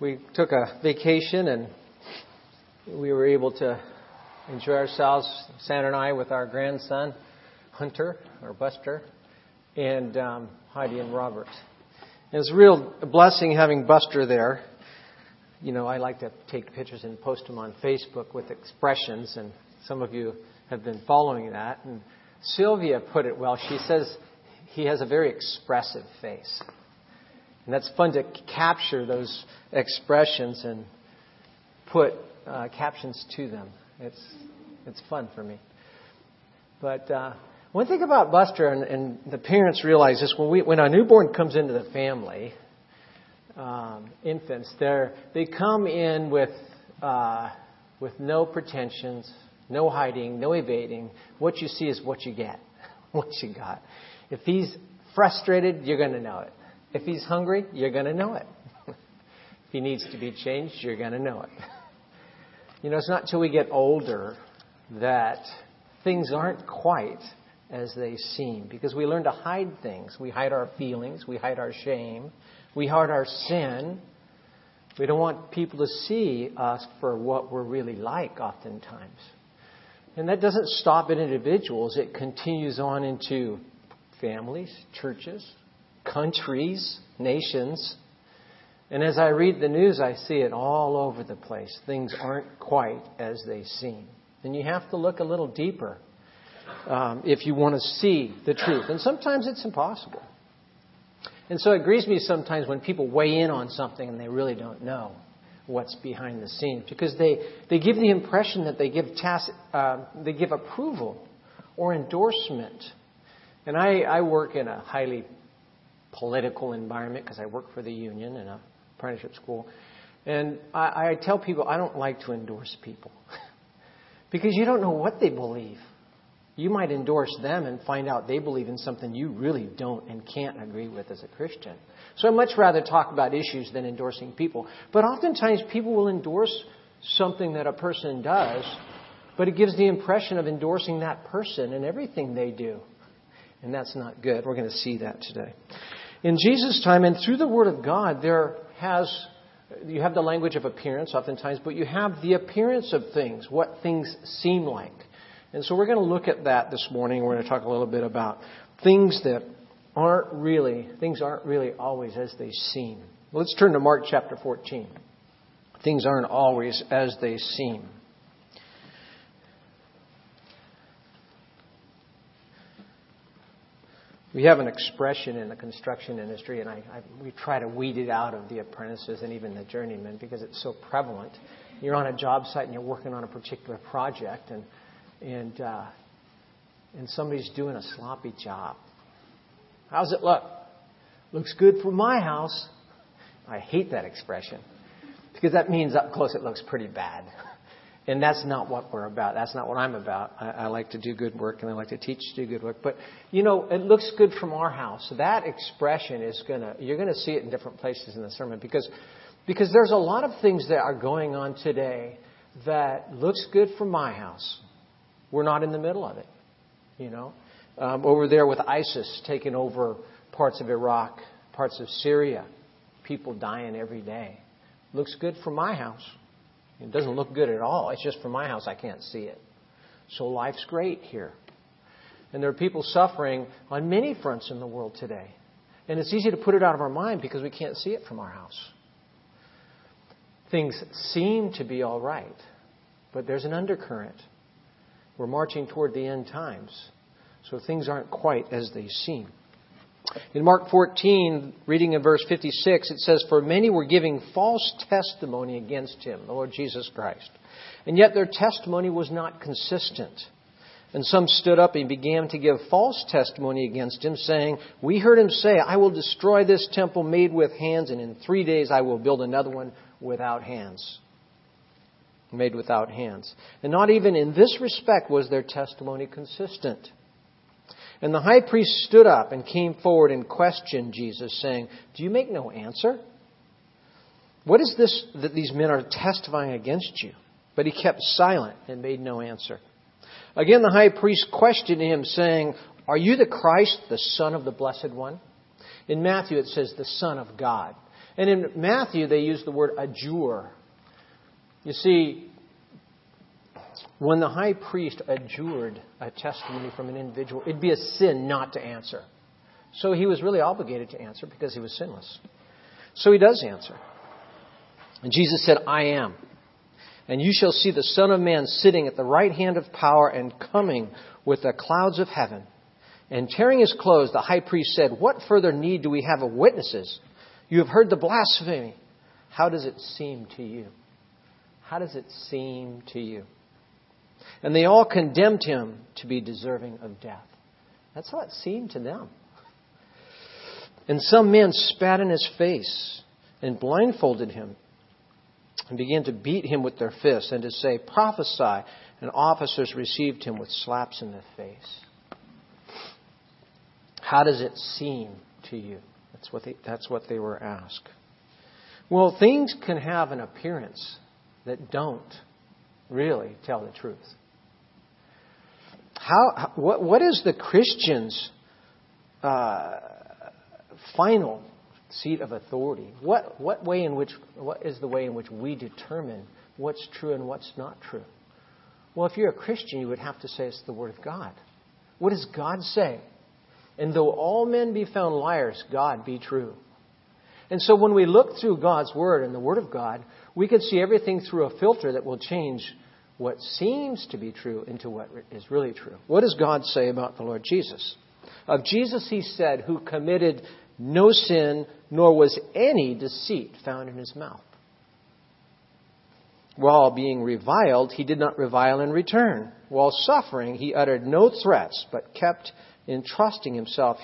we took a vacation and we were able to enjoy ourselves, Sandra and I, with our grandson, Hunter, or Buster, and um, Heidi and Robert. It was a real blessing having Buster there. You know, I like to take pictures and post them on Facebook with expressions, and some of you have been following that. And Sylvia put it well. She says he has a very expressive face. And that's fun to capture those expressions and put uh, captions to them. It's, it's fun for me. But uh, one thing about Buster, and, and the parents realize this, when, we, when a newborn comes into the family, um, infants, they they come in with, uh, with no pretensions, no hiding, no evading. What you see is what you get, what you got. If he's frustrated, you're going to know it. If he's hungry, you're going to know it. if he needs to be changed, you're going to know it. You know, it's not till we get older that things aren't quite as they seem because we learn to hide things. We hide our feelings, we hide our shame, we hide our sin. We don't want people to see us for what we're really like, oftentimes. And that doesn't stop at individuals, it continues on into families, churches, countries, nations. And as I read the news, I see it all over the place. Things aren't quite as they seem. And you have to look a little deeper um, if you want to see the truth. And sometimes it's impossible. And so it grieves me sometimes when people weigh in on something and they really don't know what's behind the scenes because they, they give the impression that they give, tacit, uh, they give approval or endorsement. And I, I work in a highly political environment because I work for the union in a apprenticeship school. And I, I tell people I don't like to endorse people because you don't know what they believe. You might endorse them and find out they believe in something you really don't and can't agree with as a Christian. So I'd much rather talk about issues than endorsing people. But oftentimes people will endorse something that a person does, but it gives the impression of endorsing that person and everything they do. And that's not good. We're going to see that today. In Jesus' time and through the Word of God, there has, you have the language of appearance oftentimes, but you have the appearance of things, what things seem like. And so we're going to look at that this morning. We're going to talk a little bit about things that aren't really, things aren't really always as they seem. Let's turn to Mark chapter 14. Things aren't always as they seem. We have an expression in the construction industry, and I, I, we try to weed it out of the apprentices and even the journeymen because it's so prevalent. You're on a job site and you're working on a particular project, and and uh, and somebody's doing a sloppy job. How's it look? Looks good for my house. I hate that expression because that means up close it looks pretty bad. And that's not what we're about. That's not what I'm about. I, I like to do good work and I like to teach to do good work. But, you know, it looks good from our house. That expression is going to, you're going to see it in different places in the sermon because, because there's a lot of things that are going on today that looks good from my house. We're not in the middle of it, you know. Um, over there with ISIS taking over parts of Iraq, parts of Syria, people dying every day. Looks good from my house. It doesn't look good at all. It's just from my house, I can't see it. So life's great here. And there are people suffering on many fronts in the world today. And it's easy to put it out of our mind because we can't see it from our house. Things seem to be all right, but there's an undercurrent. We're marching toward the end times. So things aren't quite as they seem. In Mark 14, reading in verse 56, it says, For many were giving false testimony against him, the Lord Jesus Christ. And yet their testimony was not consistent. And some stood up and began to give false testimony against him, saying, We heard him say, I will destroy this temple made with hands, and in three days I will build another one without hands. Made without hands. And not even in this respect was their testimony consistent. And the high priest stood up and came forward and questioned Jesus, saying, Do you make no answer? What is this that these men are testifying against you? But he kept silent and made no answer. Again, the high priest questioned him, saying, Are you the Christ, the Son of the Blessed One? In Matthew, it says, the Son of God. And in Matthew, they use the word adjure. You see, when the high priest adjured a testimony from an individual, it'd be a sin not to answer. So he was really obligated to answer because he was sinless. So he does answer. And Jesus said, I am. And you shall see the Son of Man sitting at the right hand of power and coming with the clouds of heaven. And tearing his clothes, the high priest said, What further need do we have of witnesses? You have heard the blasphemy. How does it seem to you? How does it seem to you? And they all condemned him to be deserving of death. That's how it seemed to them. And some men spat in his face and blindfolded him and began to beat him with their fists and to say, Prophesy. And officers received him with slaps in the face. How does it seem to you? That's what they, that's what they were asked. Well, things can have an appearance that don't really tell the truth. How, what, what is the Christian's uh, final seat of authority? What, what way in which, what is the way in which we determine what's true and what's not true? Well, if you're a Christian, you would have to say it's the Word of God. What does God say? And though all men be found liars, God be true. And so when we look through God's Word and the Word of God, we can see everything through a filter that will change what seems to be true into what is really true. What does God say about the Lord Jesus? Of Jesus, he said, who committed no sin, nor was any deceit found in his mouth. While being reviled, he did not revile in return. While suffering, he uttered no threats, but kept entrusting himself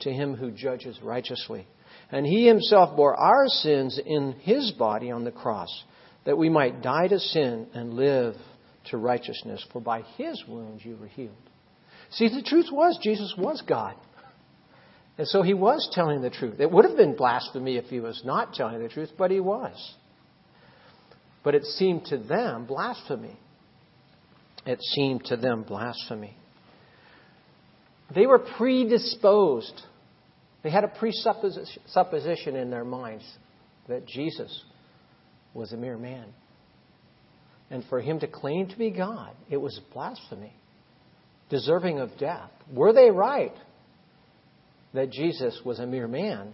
to him who judges righteously. And he himself bore our sins in his body on the cross, that we might die to sin and live to righteousness. For by his wounds you were healed. See, the truth was Jesus was God. And so he was telling the truth. It would have been blasphemy if he was not telling the truth, but he was. But it seemed to them blasphemy. It seemed to them blasphemy. They were predisposed. They had a presupposition in their minds that Jesus was a mere man. And for him to claim to be God, it was blasphemy, deserving of death. Were they right that Jesus was a mere man?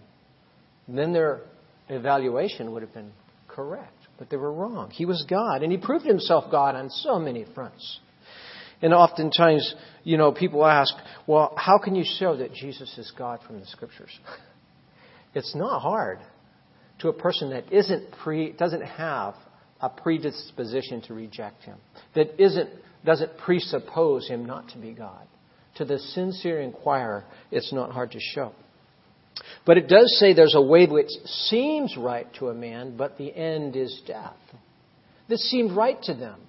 Then their evaluation would have been correct. But they were wrong. He was God, and he proved himself God on so many fronts. And oftentimes, you know, people ask, well, how can you show that Jesus is God from the scriptures? It's not hard to a person that isn't pre, doesn't have a predisposition to reject him, that isn't, doesn't presuppose him not to be God. To the sincere inquirer, it's not hard to show. But it does say there's a way which seems right to a man, but the end is death. This seemed right to them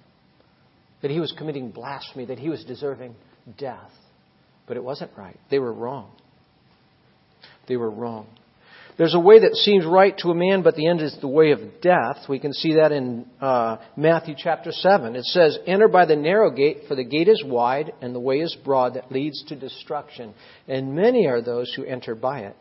that he was committing blasphemy, that he was deserving death. But it wasn't right. They were wrong. They were wrong. There's a way that seems right to a man, but the end is the way of death. We can see that in uh, Matthew chapter 7. It says, Enter by the narrow gate, for the gate is wide, and the way is broad that leads to destruction. And many are those who enter by it.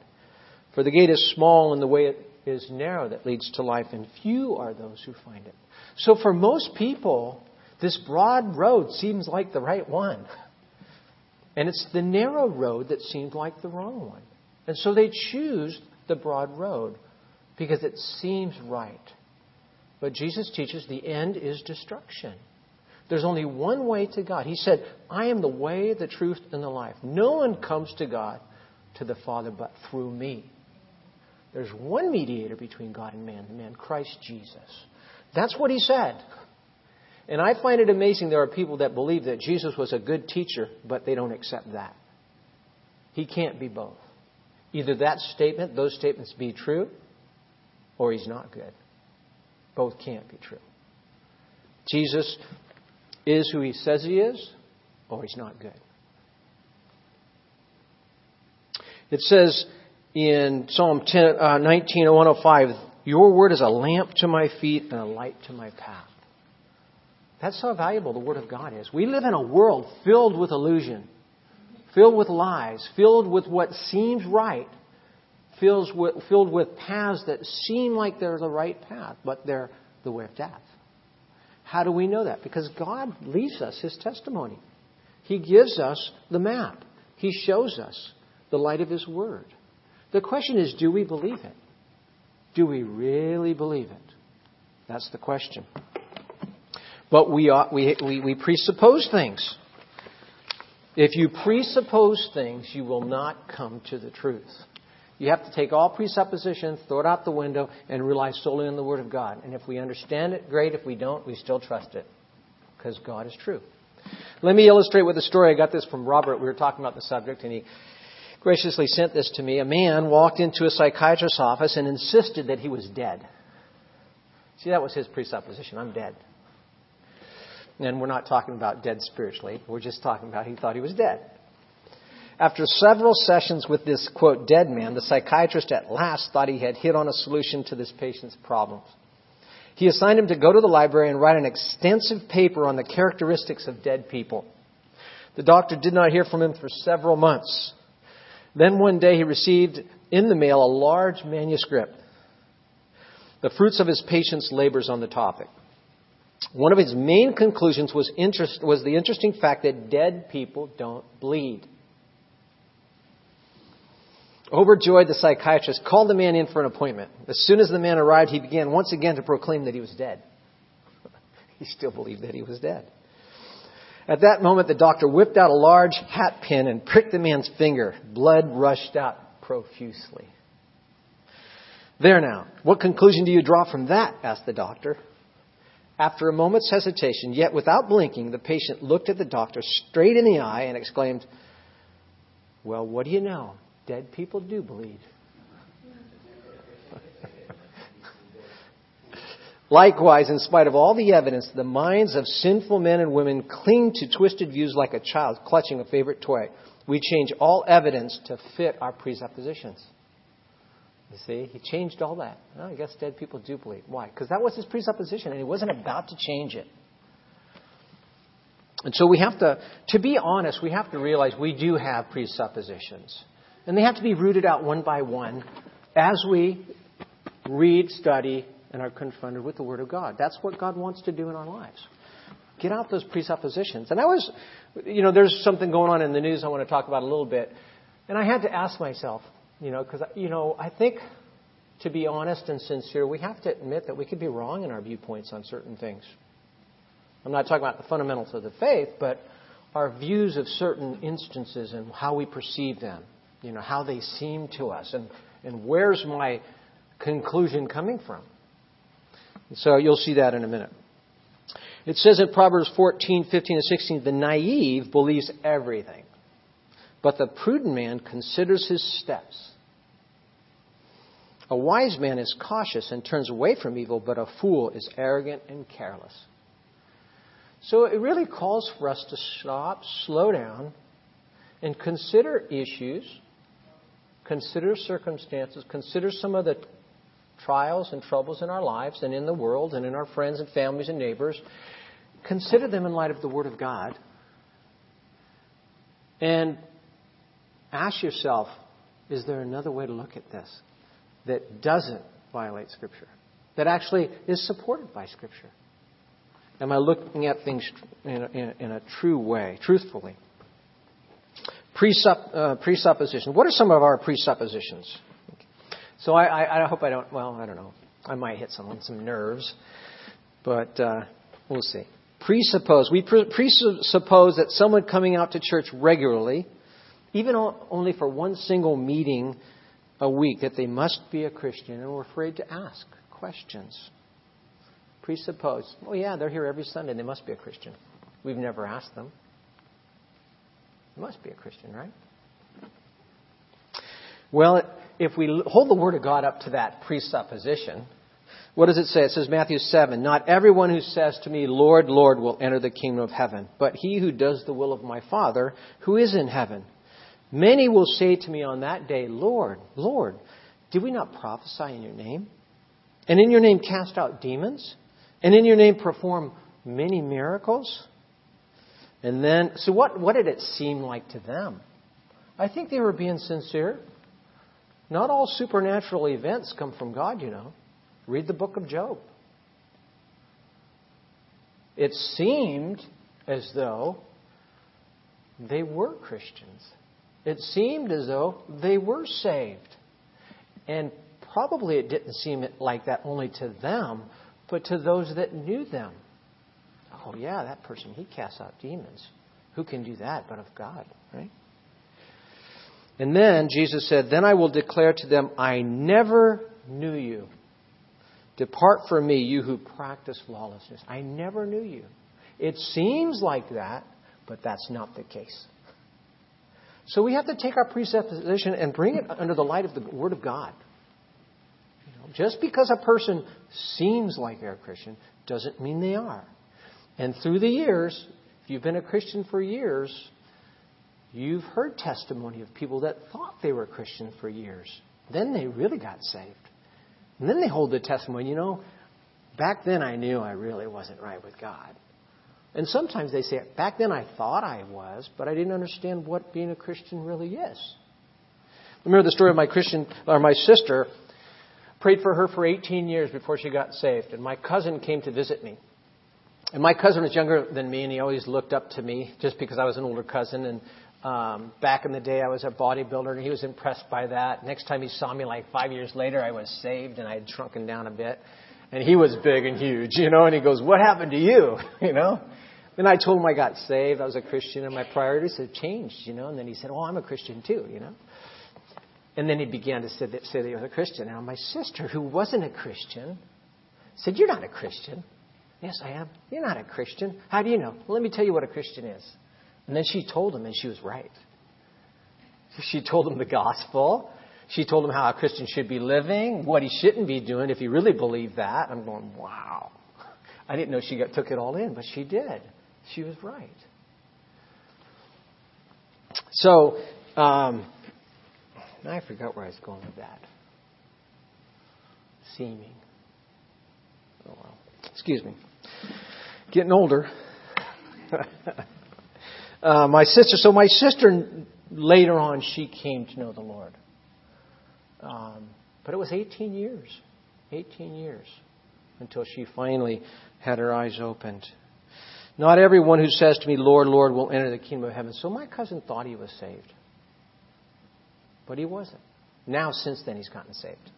For the gate is small, and the way is narrow that leads to life, and few are those who find it. So for most people, this broad road seems like the right one. And it's the narrow road that seemed like the wrong one. And so they choose the broad road because it seems right. But Jesus teaches the end is destruction. There's only one way to God. He said, I am the way, the truth, and the life. No one comes to God, to the Father, but through me. There's one mediator between God and man, the man Christ Jesus. That's what he said. And I find it amazing there are people that believe that Jesus was a good teacher, but they don't accept that. He can't be both. Either that statement, those statements be true, or he's not good. Both can't be true. Jesus is who he says he is, or he's not good. It says in Psalm 10, uh, 19, 105, Your word is a lamp to my feet and a light to my path. That's how valuable the Word of God is. We live in a world filled with illusion, filled with lies, filled with what seems right, filled with, filled with paths that seem like they're the right path, but they're the way of death. How do we know that? Because God leaves us His testimony. He gives us the map. He shows us the light of His Word. The question is do we believe it? Do we really believe it? That's the question. But we, ought, we, we, we presuppose things. If you presuppose things, you will not come to the truth. You have to take all presuppositions, throw it out the window, and rely solely on the Word of God. And if we understand it, great. If we don't, we still trust it. Because God is true. Let me illustrate with a story. I got this from Robert. We were talking about the subject, and he graciously sent this to me. A man walked into a psychiatrist's office and insisted that he was dead. See, that was his presupposition. I'm dead. And we're not talking about dead spiritually. We're just talking about he thought he was dead. After several sessions with this, quote, dead man, the psychiatrist at last thought he had hit on a solution to this patient's problems. He assigned him to go to the library and write an extensive paper on the characteristics of dead people. The doctor did not hear from him for several months. Then one day he received in the mail a large manuscript, the fruits of his patient's labors on the topic. One of his main conclusions was, interest, was the interesting fact that dead people don't bleed. Overjoyed, the psychiatrist called the man in for an appointment. As soon as the man arrived, he began once again to proclaim that he was dead. he still believed that he was dead. At that moment, the doctor whipped out a large hat pin and pricked the man's finger. Blood rushed out profusely. There now, what conclusion do you draw from that? asked the doctor. After a moment's hesitation, yet without blinking, the patient looked at the doctor straight in the eye and exclaimed, Well, what do you know? Dead people do bleed. Likewise, in spite of all the evidence, the minds of sinful men and women cling to twisted views like a child clutching a favorite toy. We change all evidence to fit our presuppositions. You see, he changed all that. Well, I guess dead people do believe. Why? Because that was his presupposition, and he wasn't about to change it. And so we have to, to be honest, we have to realize we do have presuppositions. And they have to be rooted out one by one as we read, study, and are confronted with the Word of God. That's what God wants to do in our lives. Get out those presuppositions. And I was, you know, there's something going on in the news I want to talk about a little bit. And I had to ask myself, you know, because, you know, I think to be honest and sincere, we have to admit that we could be wrong in our viewpoints on certain things. I'm not talking about the fundamentals of the faith, but our views of certain instances and how we perceive them you know, how they seem to us and, and where's my conclusion coming from. So you'll see that in a minute. It says in Proverbs 14, 15, and 16, the naive believes everything, but the prudent man considers his steps. A wise man is cautious and turns away from evil, but a fool is arrogant and careless. So it really calls for us to stop, slow down, and consider issues consider circumstances, consider some of the trials and troubles in our lives and in the world and in our friends and families and neighbors. Consider them in light of the Word of God. And ask yourself is there another way to look at this that doesn't violate Scripture? That actually is supported by Scripture? Am I looking at things in a, in a, true way, truthfully? Presupp, uh, presuppositions. What are some of our presuppositions? So I, I, I, hope I don't. Well, I don't know. I might hit someone some nerves, but uh, we'll see. Presuppose. We pre- presuppose that someone coming out to church regularly, even only for one single meeting a week, that they must be a Christian, and we're afraid to ask questions. Presuppose. Oh yeah, they're here every Sunday. They must be a Christian. We've never asked them. You must be a Christian, right? Well, if we hold the Word of God up to that presupposition, what does it say? It says, Matthew 7, Not everyone who says to me, Lord, Lord, will enter the kingdom of heaven, but he who does the will of my Father who is in heaven. Many will say to me on that day, Lord, Lord, did we not prophesy in your name? And in your name cast out demons? And in your name perform many miracles? And then, so what, what did it seem like to them? I think they were being sincere. Not all supernatural events come from God, you know. Read the book of Job. It seemed as though they were Christians. It seemed as though they were saved. And probably it didn't seem like that only to them, but to those that knew them. Oh, yeah, that person, he casts out demons. Who can do that but of God, right? And then Jesus said, Then I will declare to them, I never knew you. Depart from me, you who practice lawlessness. I never knew you. It seems like that, but that's not the case. So we have to take our presupposition and bring it under the light of the Word of God. You know, just because a person seems like they're a Christian doesn't mean they are. And through the years, if you've been a Christian for years, you've heard testimony of people that thought they were Christian for years. Then they really got saved. And then they hold the testimony, you know, back then I knew I really wasn't right with God. And sometimes they say, back then I thought I was, but I didn't understand what being a Christian really is. Remember the story of my Christian, or my sister, prayed for her for 18 years before she got saved. And my cousin came to visit me. And my cousin was younger than me, and he always looked up to me just because I was an older cousin. And um, back in the day, I was a bodybuilder, and he was impressed by that. Next time he saw me, like five years later, I was saved, and I had shrunken down a bit. And he was big and huge, you know, and he goes, What happened to you? You know? Then I told him I got saved, I was a Christian, and my priorities had changed, you know. And then he said, Oh, I'm a Christian too, you know. And then he began to say that, say that he was a Christian. Now, my sister, who wasn't a Christian, said, You're not a Christian. Yes, I am. You're not a Christian. How do you know? Well, let me tell you what a Christian is. And then she told him, and she was right. She told him the gospel. She told him how a Christian should be living, what he shouldn't be doing if he really believed that. I'm going, wow. I didn't know she got, took it all in, but she did. She was right. So, um, I forgot where I was going with that. Seeming. Oh, well. Excuse me. Getting older. uh, my sister, so my sister, later on, she came to know the Lord. Um, but it was 18 years. 18 years until she finally had her eyes opened. Not everyone who says to me, Lord, Lord, will enter the kingdom of heaven. So my cousin thought he was saved. But he wasn't. Now, since then, he's gotten saved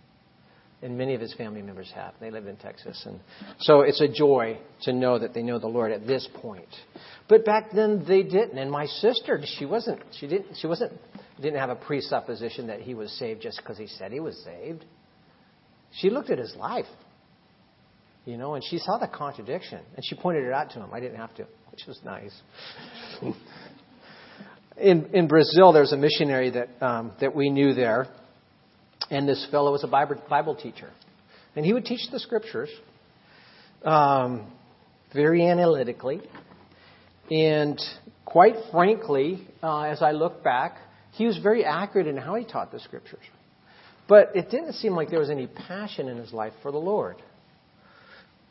and many of his family members have. They live in Texas, and so it's a joy to know that they know the Lord at this point. But back then they didn't, and my sister, she wasn't, she didn't, she wasn't, didn't have a presupposition that he was saved just because he said he was saved. She looked at his life, you know, and she saw the contradiction, and she pointed it out to him. I didn't have to, which was nice. in in Brazil, there's a missionary that um, that we knew there and this fellow was a Bible teacher. And he would teach the scriptures um, very analytically. And quite frankly, uh, as I look back, he was very accurate in how he taught the scriptures. But it didn't seem like there was any passion in his life for the Lord.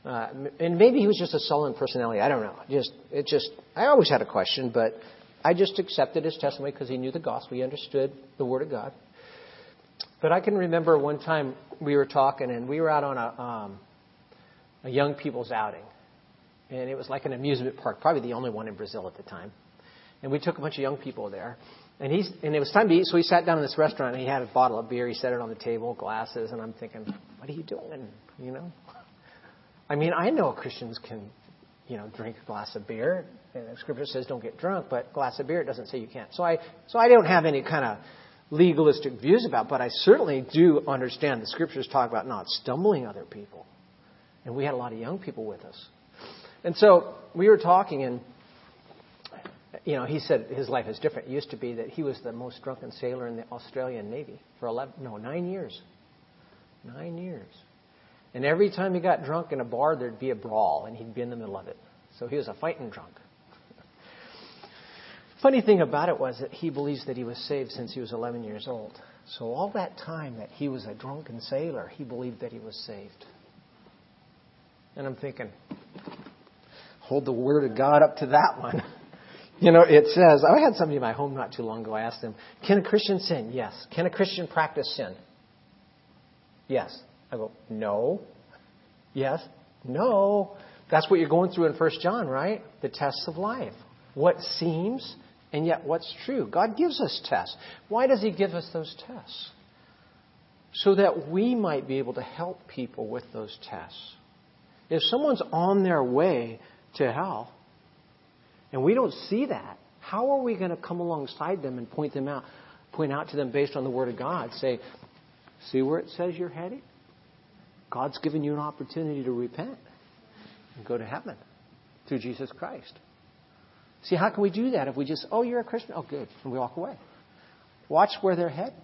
Uh, and maybe he was just a sullen personality. I don't know. Just it just I always had a question, but I just accepted his testimony because he knew the gospel. He understood the word of God. But I can remember one time we were talking, and we were out on a, um, a young people's outing. And it was like an amusement park, probably the only one in Brazil at the time. And we took a bunch of young people there. And he's and it was time to eat, so he sat down in this restaurant and he had a bottle of beer. He set it on the table, glasses, and I'm thinking, what are you doing? You know, I mean, I know Christians can, you know, drink a glass of beer. And the scripture says don't get drunk, but glass of beer it doesn't say you can't. So I so I don't have any kind of legalistic views about, but I certainly do understand the scriptures talk about not stumbling other people. And we had a lot of young people with us. And so we were talking, and you know, he said his life is different. It used to be that he was the most drunken sailor in the Australian Navy for 11, no, nine years. Nine years. And every time he got drunk in a bar, there'd be a brawl, and he'd be in the middle of it. So he was a fighting drunk. Funny thing about it was that he believes that he was saved since he was 11 years old. So all that time that he was a drunken sailor, he believed that he was saved. And I'm thinking, hold the word of God up to that one. You know, it says, I had somebody in my home not too long ago. I asked them, can a Christian sin? Yes. Can a Christian practice sin? Yes. I go, No. Yes. No. That's what you're going through in 1 John, right? The tests of life. What seems and yet what's true. God gives us tests. Why does He give us those tests? So that we might be able to help people with those tests. If someone's on their way to hell and we don't see that, how are we going to come alongside them and point them out, point out to them based on the Word of God? Say, see where it says you're heading? God's given you an opportunity to repent and go to heaven through Jesus Christ. See, how can we do that if we just, oh, you're a Christian? Oh, good. And we walk away. Watch where they're heading.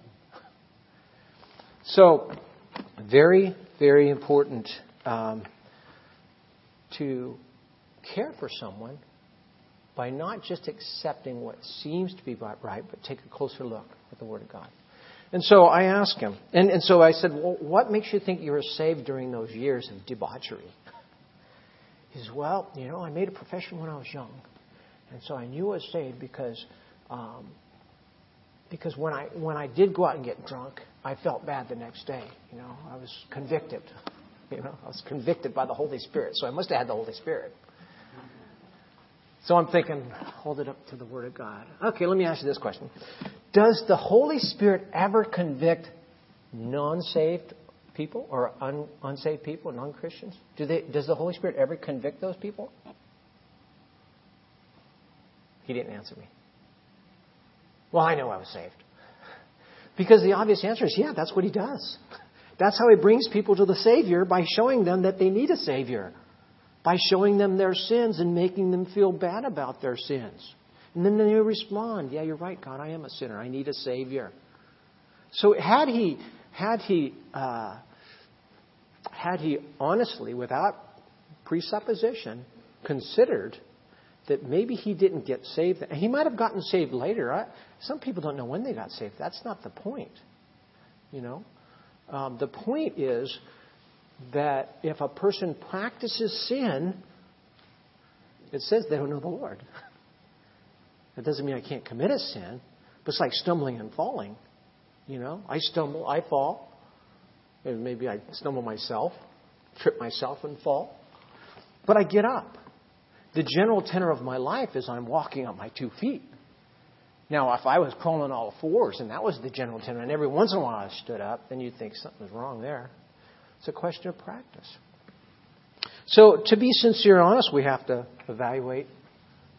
So, very, very important um, to care for someone by not just accepting what seems to be right, but take a closer look at the Word of God. And so I asked him, and, and so I said, well, what makes you think you were saved during those years of debauchery? He says, well, you know, I made a profession when I was young. And so I knew I was saved because, um, because when I, when I did go out and get drunk, I felt bad the next day. You know, I was convicted. You know, I was convicted by the Holy Spirit. So I must have had the Holy Spirit. So I'm thinking, hold it up to the Word of God. Okay, let me ask you this question. Does the Holy Spirit ever convict non saved people or un, unsaved people, non Christians? Do they, does the Holy Spirit ever convict those people? He didn't answer me. Well, I know I was saved. Because the obvious answer is yeah, that's what he does. That's how he brings people to the Savior by showing them that they need a Savior by showing them their sins and making them feel bad about their sins. And then they respond, Yeah, you're right, God, I am a sinner. I need a Savior. So had he, had he, uh, had he honestly, without presupposition, considered that maybe he didn't get saved, he might have gotten saved later. I, some people don't know when they got saved. That's not the point. You know, um, the point is that if a person practices sin, it says they don't know the Lord. That doesn't mean I can't commit a sin, but it's like stumbling and falling. You know, I stumble, I fall. Maybe I stumble myself, trip myself and fall. But I get up. The general tenor of my life is I'm walking on my two feet. Now, if I was crawling on all fours and that was the general tenor, and every once in a while I stood up, then you'd think something was wrong there. It's a question of practice. So, to be sincere and honest, we have to evaluate,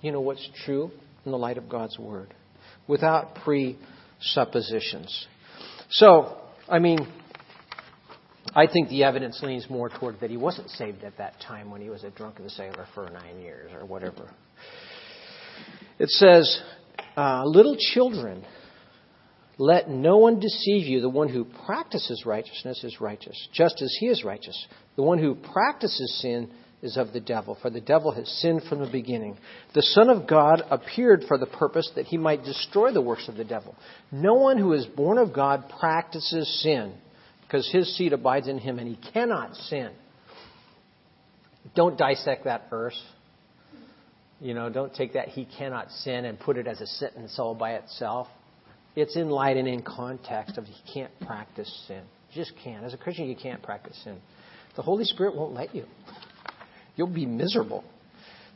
you know, what's true in the light of God's Word without presuppositions. So, I mean, I think the evidence leans more toward that he wasn't saved at that time when he was a drunken sailor for nine years or whatever. It says, uh, Little children, let no one deceive you. The one who practices righteousness is righteous, just as he is righteous. The one who practices sin is of the devil, for the devil has sinned from the beginning. The Son of God appeared for the purpose that he might destroy the works of the devil. No one who is born of God practices sin, because his seed abides in him, and he cannot sin. Don't dissect that verse. You know, don't take that he cannot sin and put it as a sentence all by itself. It's in light and in context of you can't practice sin. You just can't. As a Christian, you can't practice sin. The Holy Spirit won't let you. You'll be miserable.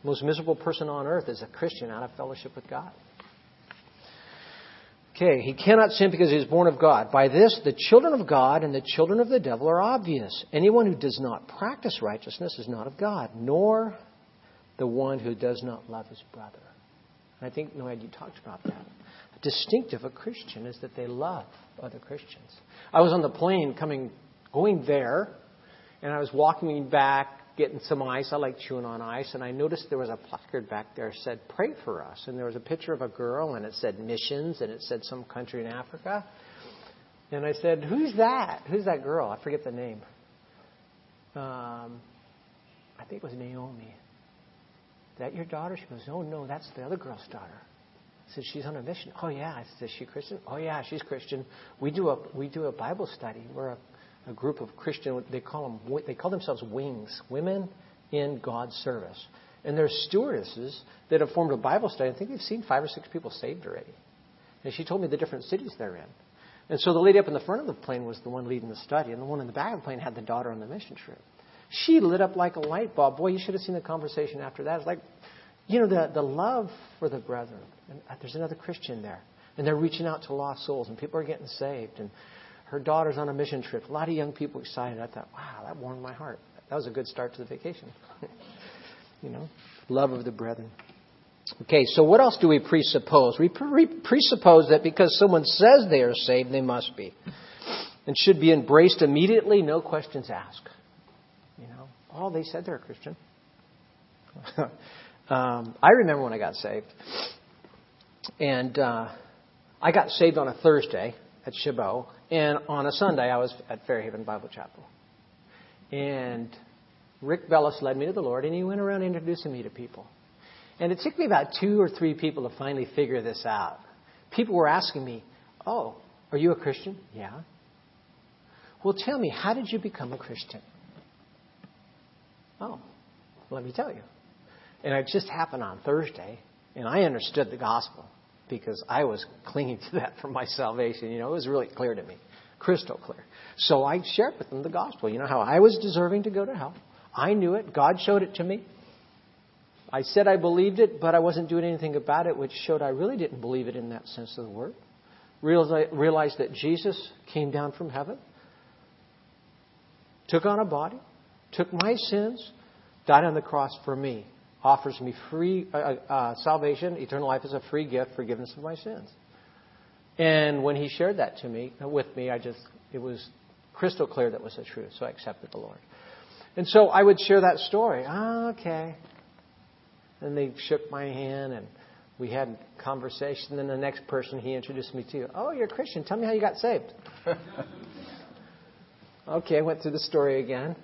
The most miserable person on earth is a Christian out of fellowship with God. Okay, he cannot sin because he is born of God. By this, the children of God and the children of the devil are obvious. Anyone who does not practice righteousness is not of God, nor the one who does not love his brother. And I think, Noed, you talked about that A distinctive of a Christian is that they love other Christians. I was on the plane coming, going there, and I was walking back, getting some ice. I like chewing on ice, and I noticed there was a placard back there that said, Pray for us. And there was a picture of a girl, and it said missions, and it said some country in Africa. And I said, Who's that? Who's that girl? I forget the name. Um, I think it was Naomi. That your daughter? She goes, Oh, no, that's the other girl's daughter. I said, she's on a mission. Oh yeah. I said, is she Christian? Oh yeah, she's Christian. We do a we do a Bible study. We're a, a group of Christian. They call them they call themselves wings, women in God's service. And they're stewardesses that have formed a Bible study. I think they've seen five or six people saved already. And she told me the different cities they're in. And so the lady up in the front of the plane was the one leading the study, and the one in the back of the plane had the daughter on the mission trip. She lit up like a light bulb. Boy, you should have seen the conversation after that. It's like, you know, the, the love for the brethren. And uh, there's another Christian there. And they're reaching out to lost souls, and people are getting saved. And her daughter's on a mission trip. A lot of young people excited. I thought, wow, that warmed my heart. That was a good start to the vacation. you know, love of the brethren. Okay, so what else do we presuppose? We pre- presuppose that because someone says they are saved, they must be. And should be embraced immediately, no questions asked. You know, oh, they said they're a Christian. um, I remember when I got saved. And uh, I got saved on a Thursday at Chabot, and on a Sunday I was at Fairhaven Bible Chapel. And Rick Bellis led me to the Lord, and he went around introducing me to people. And it took me about two or three people to finally figure this out. People were asking me, Oh, are you a Christian? Yeah. Well, tell me, how did you become a Christian? Oh, let me tell you. And it just happened on Thursday, and I understood the gospel because I was clinging to that for my salvation. You know, it was really clear to me, crystal clear. So I shared with them the gospel. You know how I was deserving to go to hell. I knew it. God showed it to me. I said I believed it, but I wasn't doing anything about it, which showed I really didn't believe it in that sense of the word. Realized that Jesus came down from heaven, took on a body, took my sins, died on the cross for me, offers me free uh, uh, uh, salvation, eternal life is a free gift, forgiveness of my sins. And when he shared that to me, with me, I just it was crystal clear that was the truth. So I accepted the Lord. And so I would share that story. Ah, okay. And they shook my hand and we had conversation. Then the next person he introduced me to, oh, you're a Christian. Tell me how you got saved. okay, I went through the story again.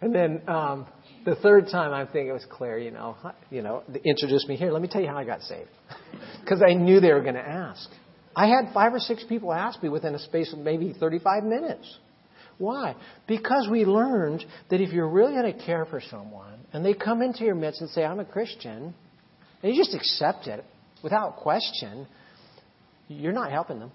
And then um, the third time, I think it was Claire, you know, you know, introduced me here. Let me tell you how I got saved, because I knew they were going to ask. I had five or six people ask me within a space of maybe 35 minutes. Why? Because we learned that if you're really going to care for someone and they come into your midst and say, I'm a Christian, and you just accept it without question, you're not helping them.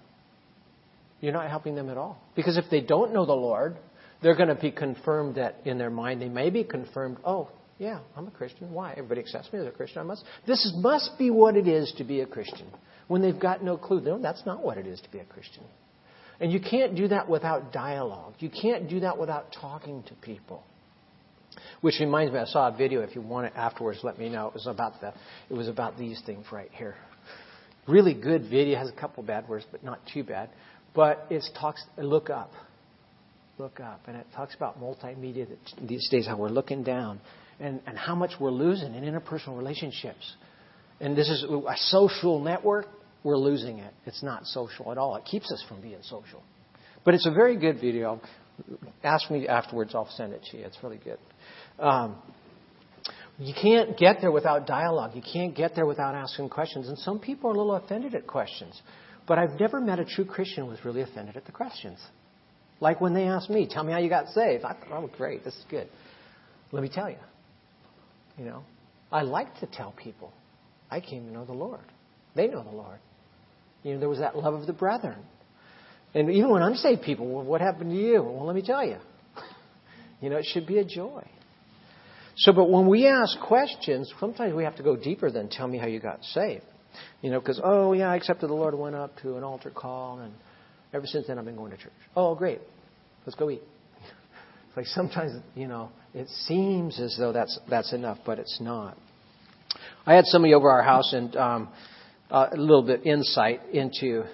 You're not helping them at all. Because if they don't know the Lord, they're going to be confirmed that in their mind, they may be confirmed, oh, yeah, I'm a Christian. Why? Everybody accepts me as a Christian. I must. This must be what it is to be a Christian. When they've got no clue, no, that's not what it is to be a Christian. And you can't do that without dialogue. You can't do that without talking to people. Which reminds me, I saw a video. If you want it afterwards, let me know. It was about the. It was about these things right here. Really good video. Has a couple bad words, but not too bad. But it talks. Look up. Look up, and it talks about multimedia these days. How we're looking down, and and how much we're losing in interpersonal relationships. And this is a social network we're losing it. It's not social at all. It keeps us from being social. But it's a very good video. Ask me afterwards, I'll send it to you. It's really good. Um, you can't get there without dialogue. You can't get there without asking questions. And some people are a little offended at questions. But I've never met a true Christian who was really offended at the questions. Like when they asked me, tell me how you got saved. I thought, oh, great, this is good. Let me tell you. You know, I like to tell people I came to know the Lord. They know the Lord. You know, there was that love of the brethren. And even when unsaved people, well, what happened to you? Well, let me tell you. You know, it should be a joy. So, but when we ask questions, sometimes we have to go deeper than tell me how you got saved. You know, because, oh, yeah, I accepted the Lord, went up to an altar call, and ever since then I've been going to church. Oh, great. Let's go eat. It's like sometimes, you know, it seems as though that's, that's enough, but it's not. I had somebody over our house, and um, uh, a little bit insight into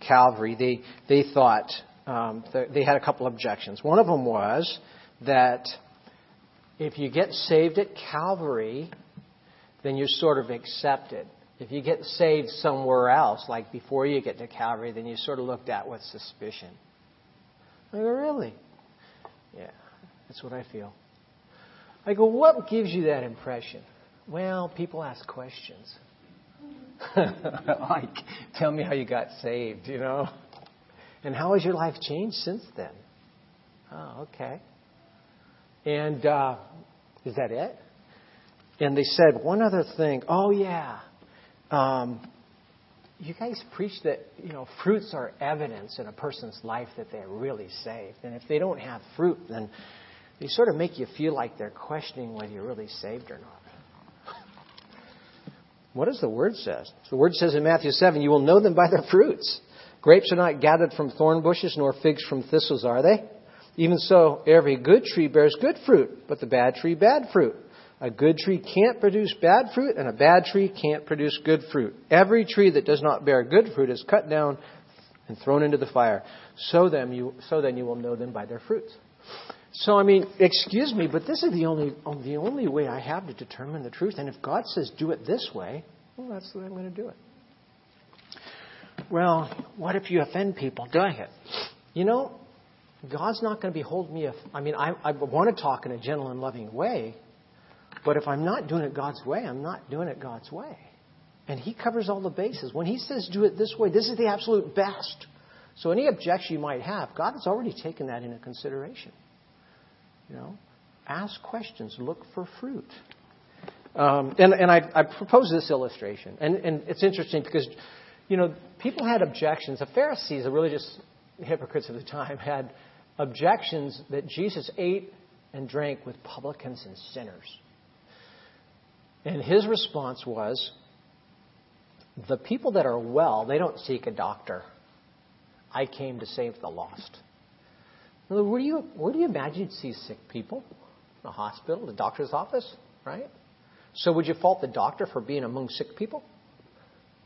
Calvary. They they thought um, they had a couple objections. One of them was that if you get saved at Calvary, then you're sort of accepted. If you get saved somewhere else, like before you get to Calvary, then you're sort of looked at with suspicion. I go, really? Yeah, that's what I feel. I go, what gives you that impression? Well, people ask questions. like, tell me how you got saved, you know? And how has your life changed since then? Oh, okay. And uh, is that it? And they said one other thing. Oh, yeah. Um, you guys preach that you know fruits are evidence in a person's life that they're really saved, and if they don't have fruit, then they sort of make you feel like they're questioning whether you're really saved or not. What does the word says? The word says in Matthew 7, you will know them by their fruits. Grapes are not gathered from thorn bushes, nor figs from thistles, are they? Even so, every good tree bears good fruit, but the bad tree bad fruit. A good tree can't produce bad fruit, and a bad tree can't produce good fruit. Every tree that does not bear good fruit is cut down and thrown into the fire. So then you, so then you will know them by their fruits. So, I mean, excuse me, but this is the only, the only way I have to determine the truth. And if God says do it this way, well, that's the way I'm going to do it. Well, what if you offend people doing it? You know, God's not going to be holding me. I mean, I, I want to talk in a gentle and loving way, but if I'm not doing it God's way, I'm not doing it God's way. And He covers all the bases. When He says do it this way, this is the absolute best. So any objection you might have, God has already taken that into consideration. You know, ask questions, look for fruit. Um, and and I, I propose this illustration, and, and it's interesting because, you know, people had objections. The Pharisees, the religious hypocrites of the time, had objections that Jesus ate and drank with publicans and sinners. And his response was, the people that are well, they don't seek a doctor. I came to save the lost. Where do you, where do you imagine you'd see sick people? The hospital, the doctor's office, right? So would you fault the doctor for being among sick people?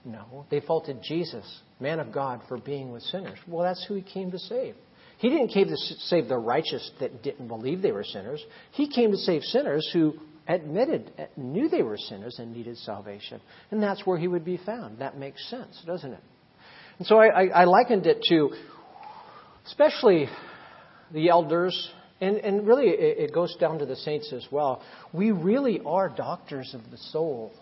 No. They faulted Jesus, man of God, for being with sinners. Well, that's who he came to save. He didn't came to save the righteous that didn't believe they were sinners. He came to save sinners who admitted, knew they were sinners and needed salvation. And that's where he would be found. That makes sense, doesn't it? And so I, I, likened it to, especially the elders, and, and really it, it goes down to the saints as well. We really are doctors of the soul.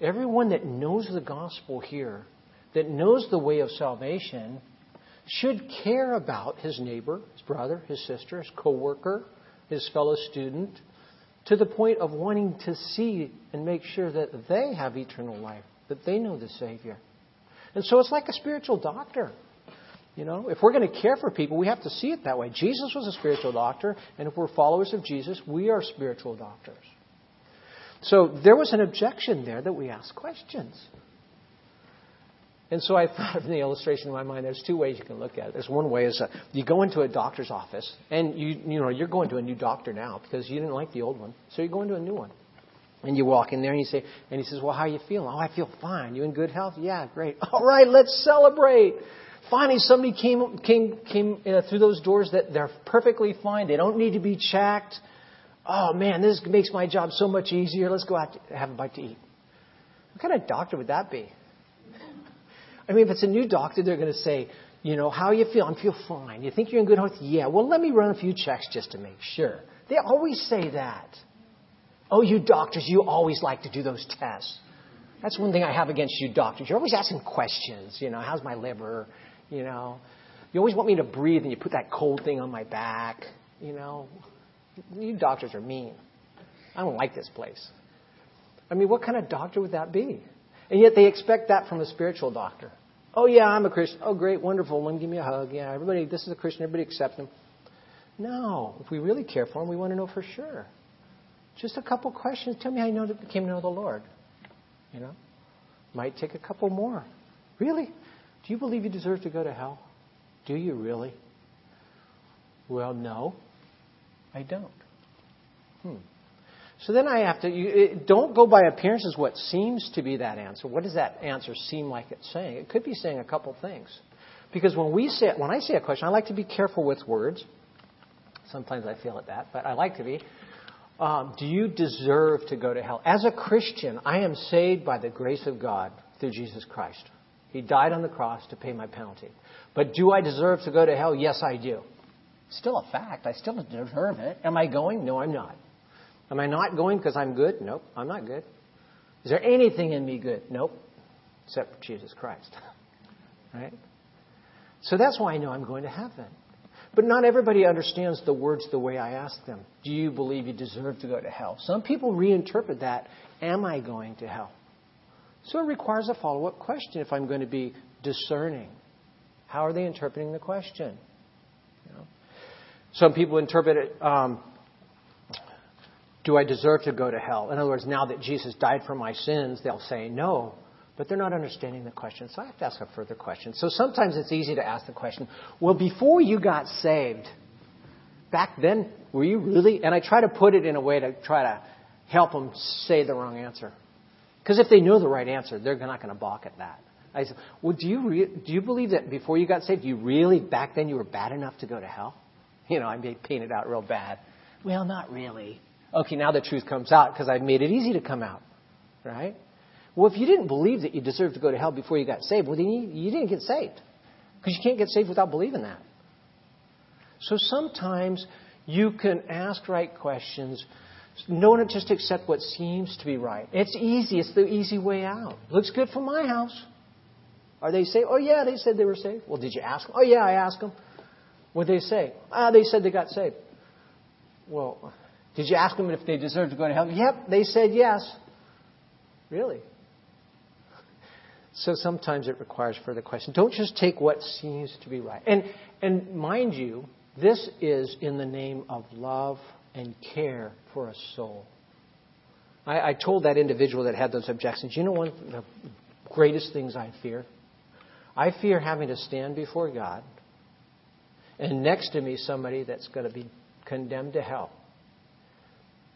Everyone that knows the gospel here, that knows the way of salvation, should care about his neighbor, his brother, his sister, his coworker, his fellow student, to the point of wanting to see and make sure that they have eternal life, that they know the Savior. And so it's like a spiritual doctor. You know, if we're going to care for people, we have to see it that way. Jesus was a spiritual doctor, and if we're followers of Jesus, we are spiritual doctors. So there was an objection there that we ask questions. And so I thought of the illustration in my mind. There's two ways you can look at it. There's one way is uh, you go into a doctor's office, and you you know you're going to a new doctor now because you didn't like the old one, so you're going to a new one. And you walk in there and you say, and he says, "Well, how are you feeling?" "Oh, I feel fine. You in good health?" "Yeah, great." "All right, let's celebrate." Finally, somebody came came came uh, through those doors that they're perfectly fine. They don't need to be checked. Oh man, this makes my job so much easier. Let's go out to have a bite to eat. What kind of doctor would that be? I mean, if it's a new doctor, they're going to say, you know, how you feel? I feel fine. You think you're in good health? Yeah. Well, let me run a few checks just to make sure. They always say that. Oh, you doctors, you always like to do those tests. That's one thing I have against you doctors. You're always asking questions. You know, how's my liver? You know, you always want me to breathe and you put that cold thing on my back. You know, you doctors are mean. I don't like this place. I mean, what kind of doctor would that be? And yet they expect that from a spiritual doctor. Oh, yeah, I'm a Christian. Oh, great, wonderful. Me give me a hug. Yeah, everybody, this is a Christian. Everybody accept him. No. If we really care for him, we want to know for sure. Just a couple questions. Tell me how you know, that you came to know the Lord. You know? Might take a couple more. Really? Do you believe you deserve to go to hell? Do you really? Well, no, I don't. Hmm. So then I have to, you, don't go by appearances what seems to be that answer. What does that answer seem like it's saying? It could be saying a couple things. Because when we say, when I say a question, I like to be careful with words. Sometimes I feel it that, but I like to be. Um, do you deserve to go to hell? As a Christian, I am saved by the grace of God through Jesus Christ. He died on the cross to pay my penalty. But do I deserve to go to hell? Yes, I do. Still a fact. I still deserve it. Am I going? No, I'm not. Am I not going because I'm good? Nope, I'm not good. Is there anything in me good? Nope, except for Jesus Christ. right? So that's why I know I'm going to heaven. But not everybody understands the words the way I ask them. Do you believe you deserve to go to hell? Some people reinterpret that, am I going to hell? So it requires a follow up question if I'm going to be discerning. How are they interpreting the question? You know? Some people interpret it um, Do I deserve to go to hell? In other words, now that Jesus died for my sins, they'll say no, but they're not understanding the question. So I have to ask a further question. So sometimes it's easy to ask the question Well, before you got saved, back then, were you really? And I try to put it in a way to try to help them say the wrong answer. Because if they know the right answer, they're not going to balk at that. I said, well, do you, re- do you believe that before you got saved, you really, back then, you were bad enough to go to hell? You know, I made paint it out real bad. Well, not really. Okay, now the truth comes out because I've made it easy to come out. Right? Well, if you didn't believe that you deserved to go to hell before you got saved, well, then you, you didn't get saved. Because you can't get saved without believing that. So sometimes you can ask right questions. Don't just to accept what seems to be right. It's easy. It's the easy way out. Looks good for my house. Are they saved? Oh, yeah, they said they were saved. Well, did you ask them? Oh, yeah, I asked them. What did they say? Ah, they said they got saved. Well, did you ask them if they deserved to go to hell? Yep, they said yes. Really? So sometimes it requires further question. Don't just take what seems to be right. And, and mind you, this is in the name of love and care for a soul. I, I told that individual that had those objections, you know one of the greatest things I fear? I fear having to stand before God and next to me somebody that's going to be condemned to hell.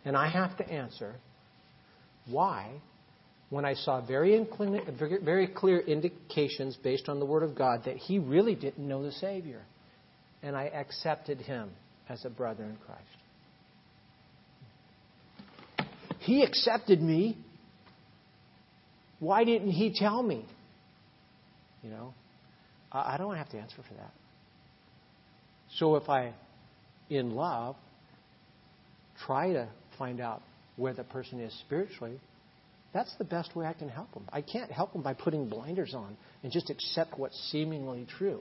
And I have to answer why, when I saw very, very clear indications based on the Word of God that he really didn't know the Savior, and I accepted him as a brother in Christ. He accepted me. Why didn't he tell me? You know, I don't have to answer for that. So if I, in love, try to find out where the person is spiritually, that's the best way I can help them. I can't help them by putting blinders on and just accept what's seemingly true.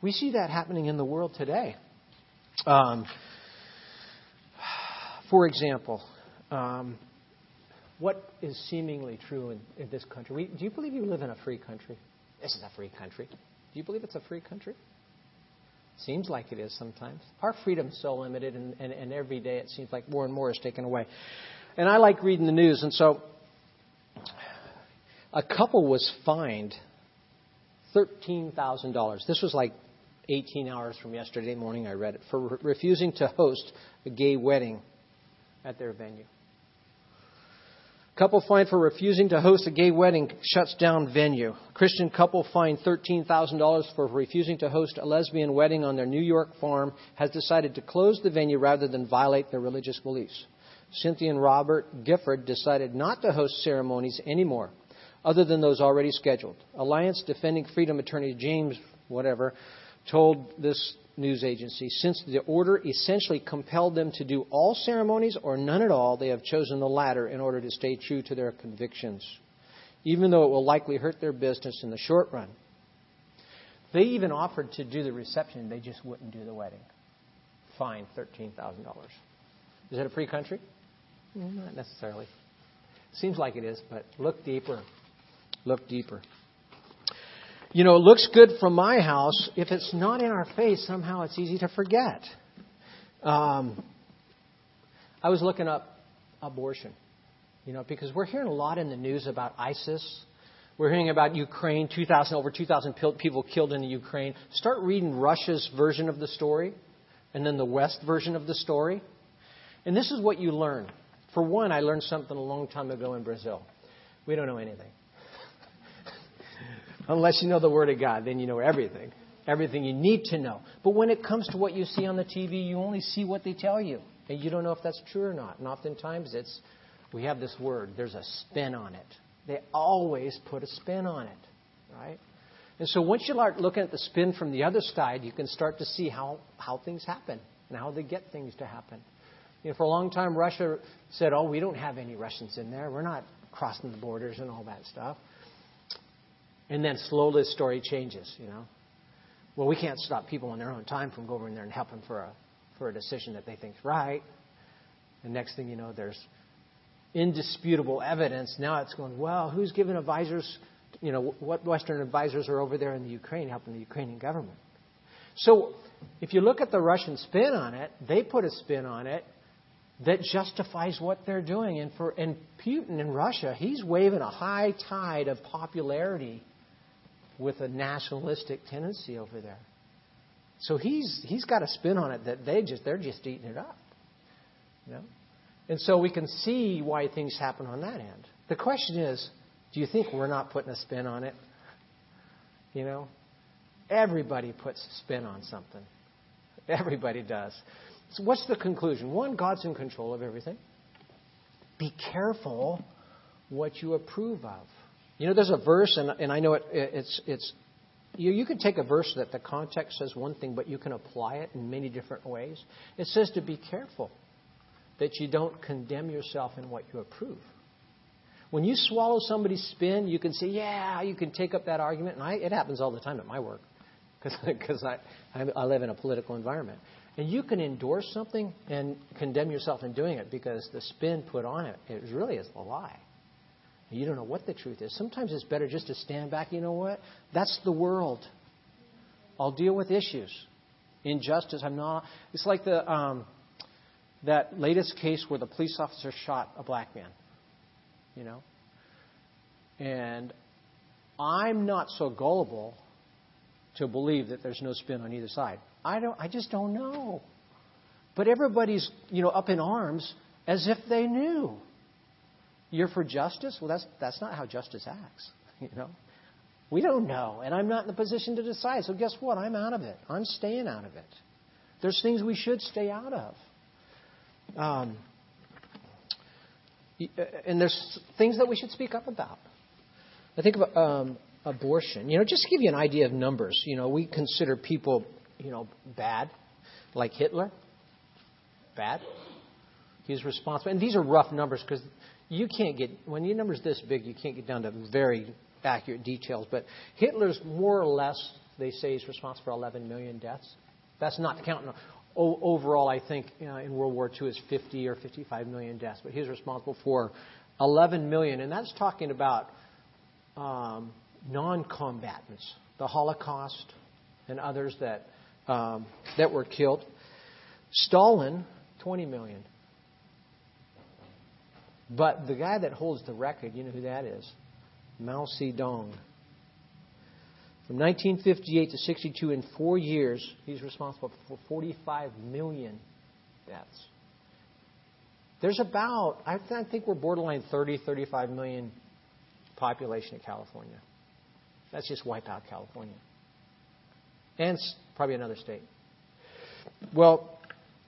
We see that happening in the world today. Um, for example, um, what is seemingly true in, in this country? We, do you believe you live in a free country? This is a free country. Do you believe it's a free country? Seems like it is sometimes. Our freedom's so limited, and, and, and every day it seems like more and more is taken away. And I like reading the news, and so a couple was fined $13,000. This was like 18 hours from yesterday morning, I read it, for re- refusing to host a gay wedding at their venue. Couple fined for refusing to host a gay wedding shuts down venue. Christian couple fined $13,000 for refusing to host a lesbian wedding on their New York farm has decided to close the venue rather than violate their religious beliefs. Cynthia and Robert Gifford decided not to host ceremonies anymore, other than those already scheduled. Alliance Defending Freedom attorney James, whatever, told this news agency. Since the order essentially compelled them to do all ceremonies or none at all, they have chosen the latter in order to stay true to their convictions, even though it will likely hurt their business in the short run. They even offered to do the reception, they just wouldn't do the wedding. Fine, $13,000. Is it a free country? Mm-hmm. Not necessarily. Seems like it is, but look deeper. Look deeper you know, it looks good from my house. If it's not in our face, somehow it's easy to forget. Um, I was looking up abortion, you know, because we're hearing a lot in the news about ISIS. We're hearing about Ukraine, 2,000, over 2,000 people killed in the Ukraine. Start reading Russia's version of the story and then the West version of the story. And this is what you learn. For one, I learned something a long time ago in Brazil. We don't know anything. Unless you know the Word of God, then you know everything. Everything you need to know. But when it comes to what you see on the TV, you only see what they tell you. And you don't know if that's true or not. And oftentimes it's, we have this word, there's a spin on it. They always put a spin on it, right? And so once you start looking at the spin from the other side, you can start to see how, how things happen and how they get things to happen. You know, for a long time, Russia said, oh, we don't have any Russians in there. We're not crossing the borders and all that stuff. And then slowly the story changes, you know. Well, we can't stop people on their own time from going in there and helping for a, for a decision that they think is right. And next thing you know, there's indisputable evidence. Now it's going, well, who's given advisors, you know, what Western advisors are over there in the Ukraine helping the Ukrainian government? So if you look at the Russian spin on it, they put a spin on it that justifies what they're doing. And for and Putin in Russia, he's waving a high tide of popularity with a nationalistic tendency over there. So he's he's got a spin on it that they just they're just eating it up. You know? And so we can see why things happen on that end. The question is, do you think we're not putting a spin on it? You know? Everybody puts a spin on something. Everybody does. So what's the conclusion? One, God's in control of everything. Be careful what you approve of. You know, there's a verse, and, and I know it, it's, it's you, you can take a verse that the context says one thing, but you can apply it in many different ways. It says to be careful that you don't condemn yourself in what you approve. When you swallow somebody's spin, you can say, yeah, you can take up that argument. And I, it happens all the time at my work because I, I live in a political environment. And you can endorse something and condemn yourself in doing it because the spin put on it, it really is a lie. You don't know what the truth is. Sometimes it's better just to stand back. You know what? That's the world. I'll deal with issues. Injustice, I'm not. It's like the um, that latest case where the police officer shot a black man. You know? And I'm not so gullible to believe that there's no spin on either side. I don't I just don't know. But everybody's, you know, up in arms as if they knew. You're for justice? Well, that's, that's not how justice acts. You know? We don't know, and I'm not in the position to decide. So guess what? I'm out of it. I'm staying out of it. There's things we should stay out of. Um, uh, and there's things that we should speak up about. I think of um, abortion. You know, just to give you an idea of numbers. You know, we consider people, you know, bad, like Hitler. Bad. He's responsible. And these are rough numbers because you can't get, when your number's this big, you can't get down to very accurate details. But Hitler's more or less, they say, he's responsible for 11 million deaths. That's not counting. Overall, I think uh, in World War II is 50 or 55 million deaths, but he's responsible for 11 million, and that's talking about um, non-combatants, the Holocaust, and others that um, that were killed. Stalin, 20 million. But the guy that holds the record, you know who that is? Mao Zedong. From 1958 to 62, in four years, he's responsible for 45 million deaths. There's about, I think we're borderline 30, 35 million population in California. That's just wipe out California. And probably another state. Well,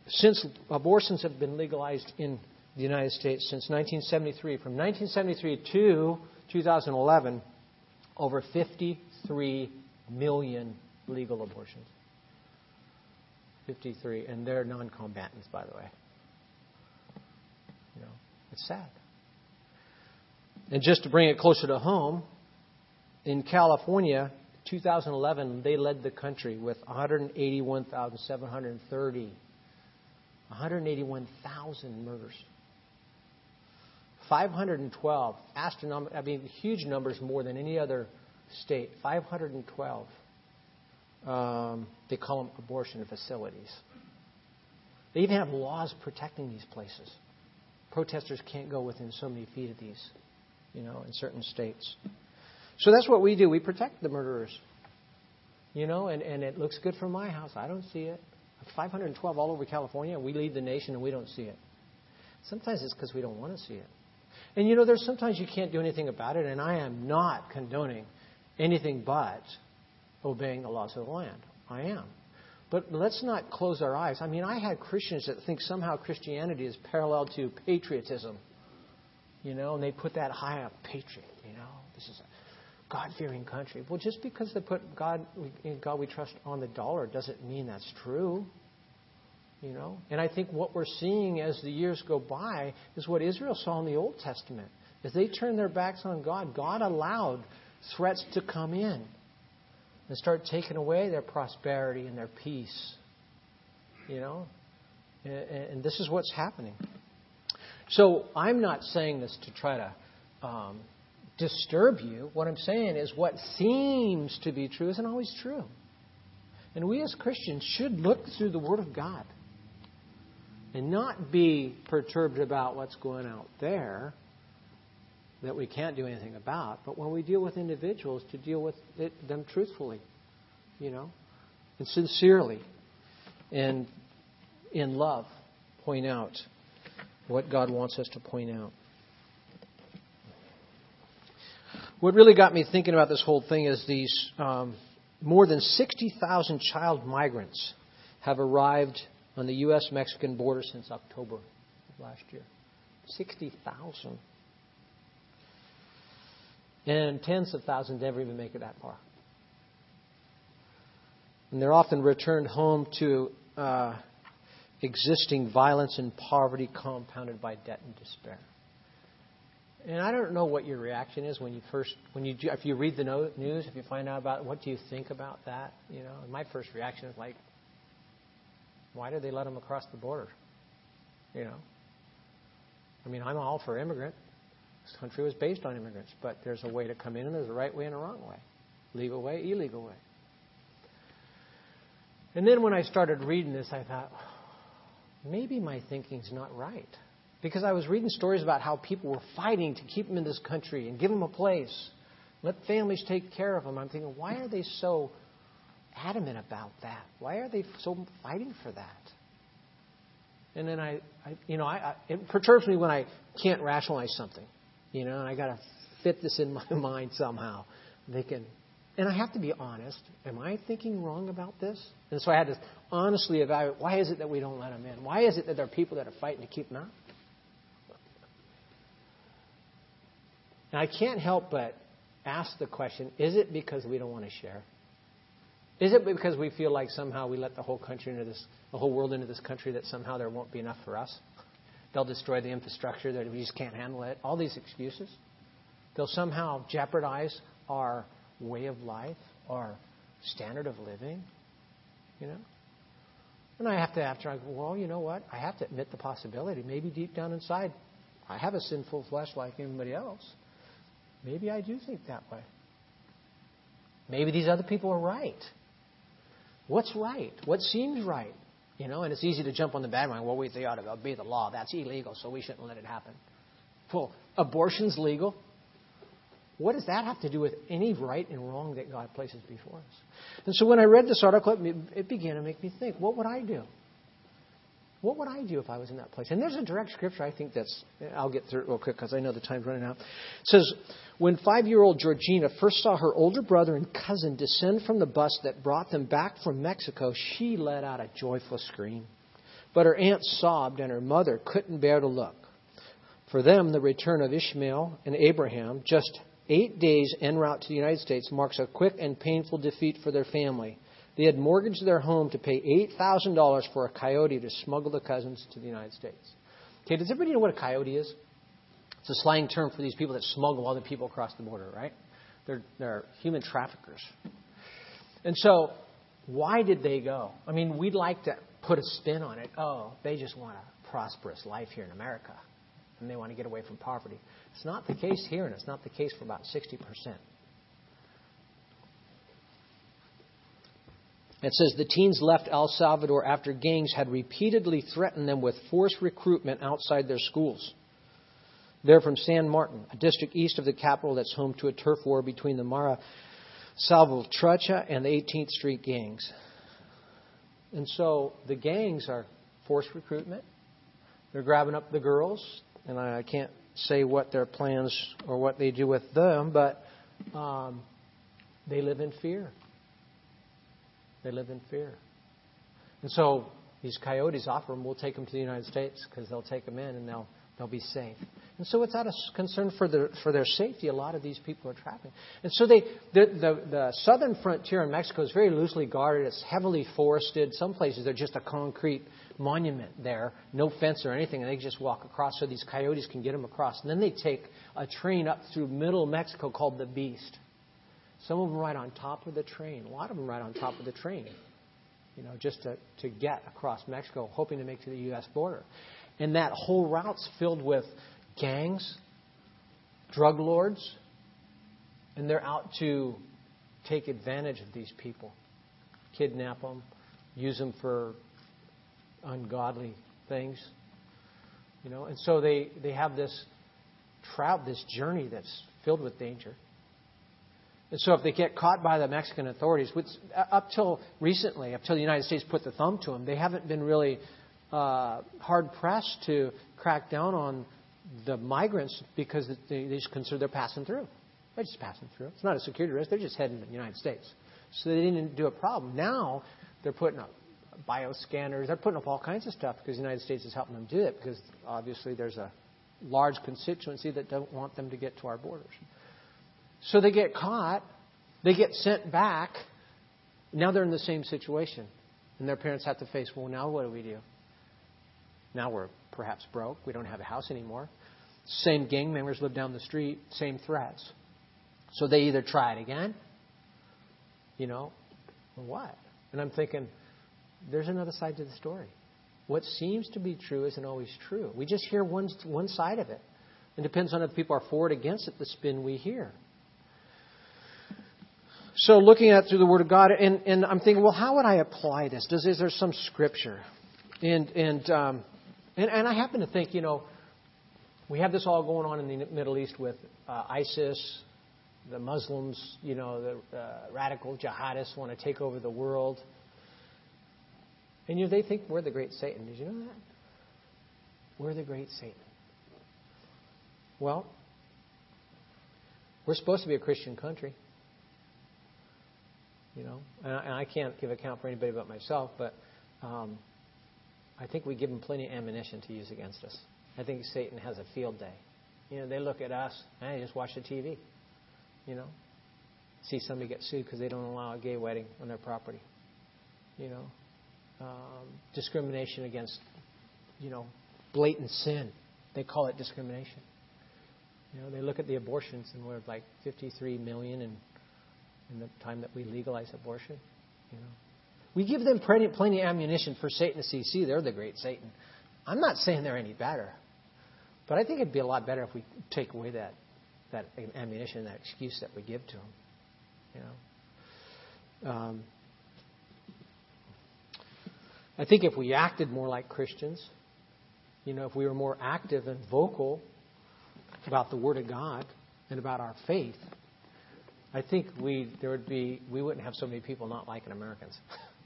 since abortions have been legalized in the United States since 1973. From 1973 to 2011, over 53 million legal abortions. 53, and they're non-combatants, by the way. You know, it's sad. And just to bring it closer to home, in California, 2011, they led the country with 181,730, 181,000 murders. 512, astronomical, I mean, huge numbers more than any other state. 512. Um, they call them abortion facilities. They even have laws protecting these places. Protesters can't go within so many feet of these, you know, in certain states. So that's what we do. We protect the murderers. You know, and, and it looks good from my house. I don't see it. 512 all over California, we lead the nation and we don't see it. Sometimes it's because we don't want to see it. And you know, there's sometimes you can't do anything about it, and I am not condoning anything but obeying the laws of the land. I am. But let's not close our eyes. I mean, I had Christians that think somehow Christianity is parallel to patriotism. You know, and they put that high up, patriot, you know. This is a God fearing country. Well, just because they put God, God we trust on the dollar doesn't mean that's true. You know? And I think what we're seeing as the years go by is what Israel saw in the Old Testament. As they turned their backs on God, God allowed threats to come in and start taking away their prosperity and their peace. You know? And this is what's happening. So I'm not saying this to try to um, disturb you. What I'm saying is what seems to be true isn't always true. And we as Christians should look through the Word of God and not be perturbed about what's going out there that we can't do anything about, but when we deal with individuals, to deal with it, them truthfully, you know, and sincerely, and in love, point out what God wants us to point out. What really got me thinking about this whole thing is these um, more than 60,000 child migrants have arrived on the U.S. Mexican border since October of last year. 60,000. And tens of thousands never even make it that far. And they're often returned home to uh, existing violence and poverty compounded by debt and despair. And I don't know what your reaction is when you first, when you, if you read the news, if you find out about, it, what do you think about that? You know, my first reaction is like, why did they let them across the border? You know, I mean, I'm all for immigrant. This country was based on immigrants, but there's a way to come in, and there's a right way and a wrong way, legal way, illegal way. And then when I started reading this, I thought, maybe my thinking's not right. Because I was reading stories about how people were fighting to keep them in this country and give them a place, let families take care of them. I'm thinking, why are they so adamant about that? Why are they so fighting for that? And then I, I you know, I, I, it perturbs me when I can't rationalize something, you know, and I got to fit this in my mind somehow. They can, and I have to be honest. Am I thinking wrong about this? And so I had to honestly evaluate why is it that we don't let them in? Why is it that there are people that are fighting to keep them out? And I can't help but ask the question is it because we don't want to share? Is it because we feel like somehow we let the whole country into this, the whole world into this country that somehow there won't be enough for us? They'll destroy the infrastructure, that we just can't handle it. All these excuses. They'll somehow jeopardize our way of life, our standard of living, you know? And I have to, after I go, well, you know what? I have to admit the possibility. Maybe deep down inside, I have a sinful flesh like anybody else. Maybe I do think that way. Maybe these other people are right. What's right? What seems right? You know, and it's easy to jump on the bandwagon. Well, we they ought to obey the law. That's illegal, so we shouldn't let it happen. Well, abortion's legal. What does that have to do with any right and wrong that God places before us? And so when I read this article, it began to make me think, what would I do? What would I do if I was in that place? And there's a direct scripture I think that's, I'll get through it real quick because I know the time's running out. It says, When five year old Georgina first saw her older brother and cousin descend from the bus that brought them back from Mexico, she let out a joyful scream. But her aunt sobbed and her mother couldn't bear to look. For them, the return of Ishmael and Abraham, just eight days en route to the United States, marks a quick and painful defeat for their family. They had mortgaged their home to pay $8,000 for a coyote to smuggle the cousins to the United States. Okay, does everybody know what a coyote is? It's a slang term for these people that smuggle other people across the border, right? They're, they're human traffickers. And so, why did they go? I mean, we'd like to put a spin on it. Oh, they just want a prosperous life here in America, and they want to get away from poverty. It's not the case here, and it's not the case for about 60%. It says the teens left El Salvador after gangs had repeatedly threatened them with forced recruitment outside their schools. They're from San Martin, a district east of the capital that's home to a turf war between the Mara Salvatrucha and the 18th Street gangs. And so the gangs are forced recruitment. They're grabbing up the girls, and I can't say what their plans or what they do with them, but um, they live in fear. They live in fear. And so these coyotes offer them, we'll take them to the United States because they'll take them in and they'll, they'll be safe. And so it's out of concern for their, for their safety, a lot of these people are trapping. And so they, the, the, the southern frontier in Mexico is very loosely guarded. It's heavily forested. Some places they're just a concrete monument there, no fence or anything, and they just walk across so these coyotes can get them across. And then they take a train up through middle Mexico called the Beast. Some of them ride on top of the train. A lot of them ride on top of the train, you know, just to, to get across Mexico, hoping to make to the U.S. border. And that whole route's filled with gangs, drug lords, and they're out to take advantage of these people, kidnap them, use them for ungodly things. You know, and so they, they have this trout, this journey that's filled with danger. And so if they get caught by the Mexican authorities, which up till recently, up till the United States put the thumb to them, they haven't been really uh, hard pressed to crack down on the migrants because they, they just consider they're passing through. They're just passing through. It's not a security risk. They're just heading to the United States. So they didn't do a problem. Now they're putting up bioscanners. They're putting up all kinds of stuff because the United States is helping them do it because obviously there's a large constituency that don't want them to get to our borders. So they get caught, they get sent back. Now they're in the same situation. And their parents have to face, well, now what do we do? Now we're perhaps broke. We don't have a house anymore. Same gang members live down the street, same threats. So they either try it again, you know, or what? And I'm thinking, there's another side to the story. What seems to be true isn't always true. We just hear one, one side of it. It depends on if people are for or against it, the spin we hear. So looking at through the Word of God, and, and I'm thinking, well, how would I apply this? Does is there some scripture? And and, um, and and I happen to think, you know, we have this all going on in the Middle East with uh, ISIS, the Muslims, you know, the uh, radical jihadists want to take over the world. And you know, they think we're the great Satan. Did you know that? We're the great Satan. Well, we're supposed to be a Christian country. You know, and I, and I can't give account for anybody but myself, but um, I think we give them plenty of ammunition to use against us. I think Satan has a field day. You know, they look at us, and just watch the TV. You know, see somebody get sued because they don't allow a gay wedding on their property. You know, um, discrimination against, you know, blatant sin. They call it discrimination. You know, they look at the abortions and we're like 53 million in, in the time that we legalize abortion. You know, we give them plenty, plenty of ammunition for Satan to see. See, they're the great Satan. I'm not saying they're any better, but I think it'd be a lot better if we take away that that ammunition, that excuse that we give to them. You know. Um, I think if we acted more like Christians, you know, if we were more active and vocal about the Word of God and about our faith, I think we there would be we wouldn't have so many people not liking Americans.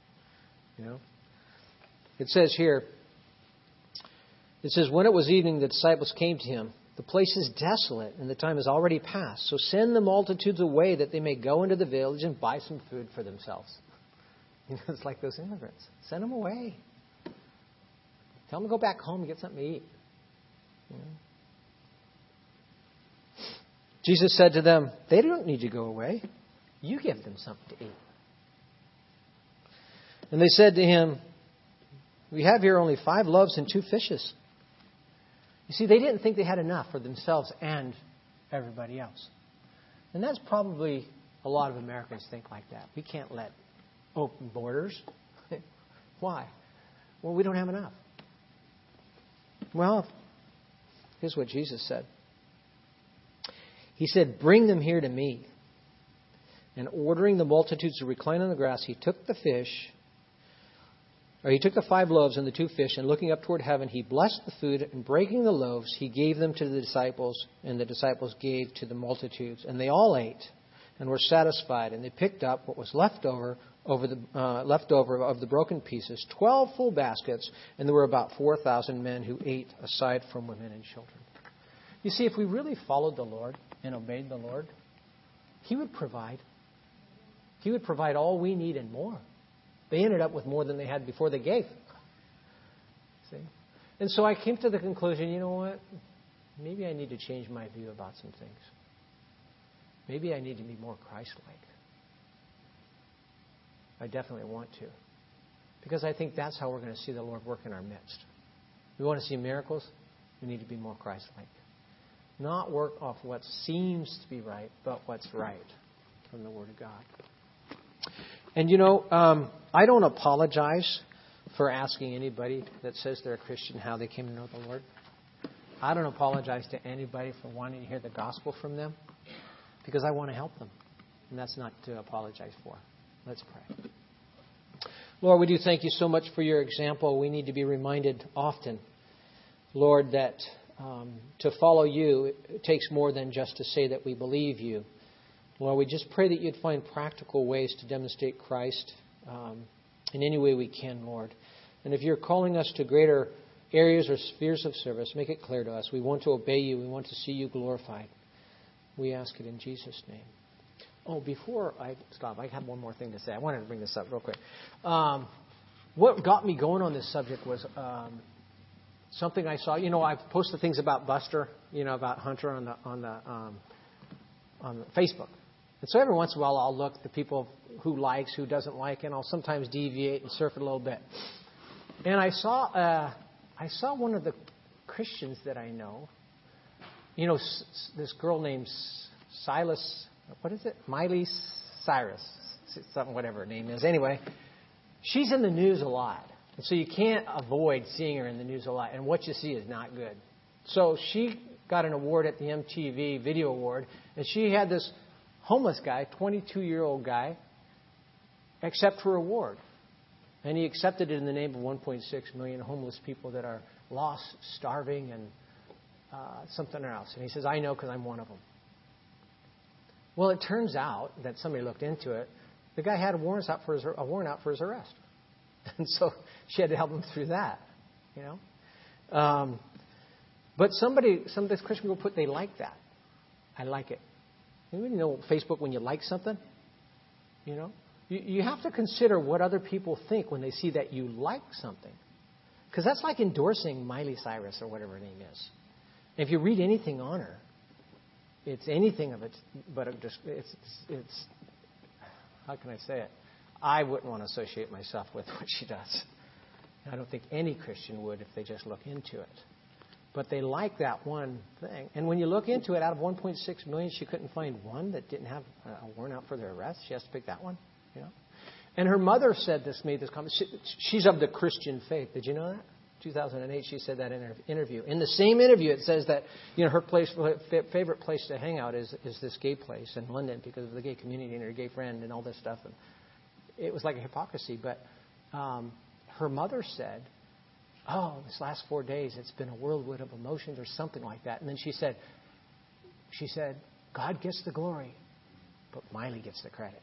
you know, it says here. It says, when it was evening, the disciples came to him. The place is desolate, and the time is already past. So send the multitudes away that they may go into the village and buy some food for themselves. You know, it's like those immigrants. Send them away. Tell them to go back home and get something to eat. You know? Jesus said to them, They don't need to go away. You give them something to eat. And they said to him, We have here only five loaves and two fishes. You see, they didn't think they had enough for themselves and everybody else. And that's probably a lot of Americans think like that. We can't let open borders. Why? Well, we don't have enough. Well, here's what Jesus said He said, Bring them here to me. And ordering the multitudes to recline on the grass, he took the fish, or he took the five loaves and the two fish, and looking up toward heaven, he blessed the food, and breaking the loaves, he gave them to the disciples, and the disciples gave to the multitudes. And they all ate and were satisfied, and they picked up what was left over over the uh, leftover of the broken pieces, 12 full baskets, and there were about 4,000 men who ate aside from women and children. You see, if we really followed the Lord and obeyed the Lord, He would provide. He would provide all we need and more. They ended up with more than they had before they gave. See? And so I came to the conclusion you know what? Maybe I need to change my view about some things. Maybe I need to be more Christ like. I definitely want to. Because I think that's how we're going to see the Lord work in our midst. We want to see miracles, we need to be more Christ like. Not work off what seems to be right, but what's right from the Word of God. And you know, um, I don't apologize for asking anybody that says they're a Christian how they came to know the Lord. I don't apologize to anybody for wanting to hear the gospel from them because I want to help them. And that's not to apologize for. Let's pray. Lord, we do thank you so much for your example. We need to be reminded often, Lord, that um, to follow you takes more than just to say that we believe you. Lord, we just pray that you'd find practical ways to demonstrate Christ um, in any way we can, Lord. And if you're calling us to greater areas or spheres of service, make it clear to us. We want to obey you. We want to see you glorified. We ask it in Jesus' name. Oh, before I stop, I have one more thing to say. I wanted to bring this up real quick. Um, what got me going on this subject was um, something I saw. You know, I've posted things about Buster, you know, about Hunter on the on the um, on Facebook. And so every once in a while, I'll look at the people who likes, who doesn't like, and I'll sometimes deviate and surf a little bit. And I saw uh, I saw one of the Christians that I know. You know, this girl named Silas. What is it? Miley Cyrus, something whatever her name is. Anyway, she's in the news a lot, and so you can't avoid seeing her in the news a lot. And what you see is not good. So she got an award at the MTV Video Award, and she had this homeless guy, 22 year old guy, accept her award. And he accepted it in the name of 1.6 million homeless people that are lost, starving, and uh, something else. And he says, I know because I'm one of them. Well, it turns out that somebody looked into it. The guy had a warrant out for his, a warrant out for his arrest. And so she had to help him through that, you know. Um, but somebody, some of these Christian people put, they like that. I like it. You know Facebook when you like something? You know? You, you have to consider what other people think when they see that you like something. Because that's like endorsing Miley Cyrus or whatever her name is. And if you read anything on her, it's anything of it, but it just, it's, it's, how can I say it? I wouldn't want to associate myself with what she does. I don't think any Christian would if they just look into it. But they like that one thing. And when you look into it, out of 1.6 million, she couldn't find one that didn't have a warrant out for their arrest. She has to pick that one. You know? And her mother said this, made this comment. She, she's of the Christian faith. Did you know that? 2008, she said that in her interview. In the same interview, it says that you know her place, favorite place to hang out is is this gay place in London because of the gay community and her gay friend and all this stuff. And it was like a hypocrisy. But um, her mother said oh, this last four days it's been a whirlwind of emotions or something like that. And then she said, she said, God gets the glory, but Miley gets the credit.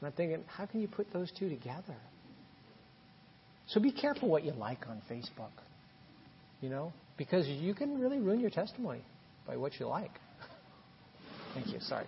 And I'm thinking, how can you put those two together? So be careful what you like on Facebook, you know, because you can really ruin your testimony by what you like. Thank you. Sorry.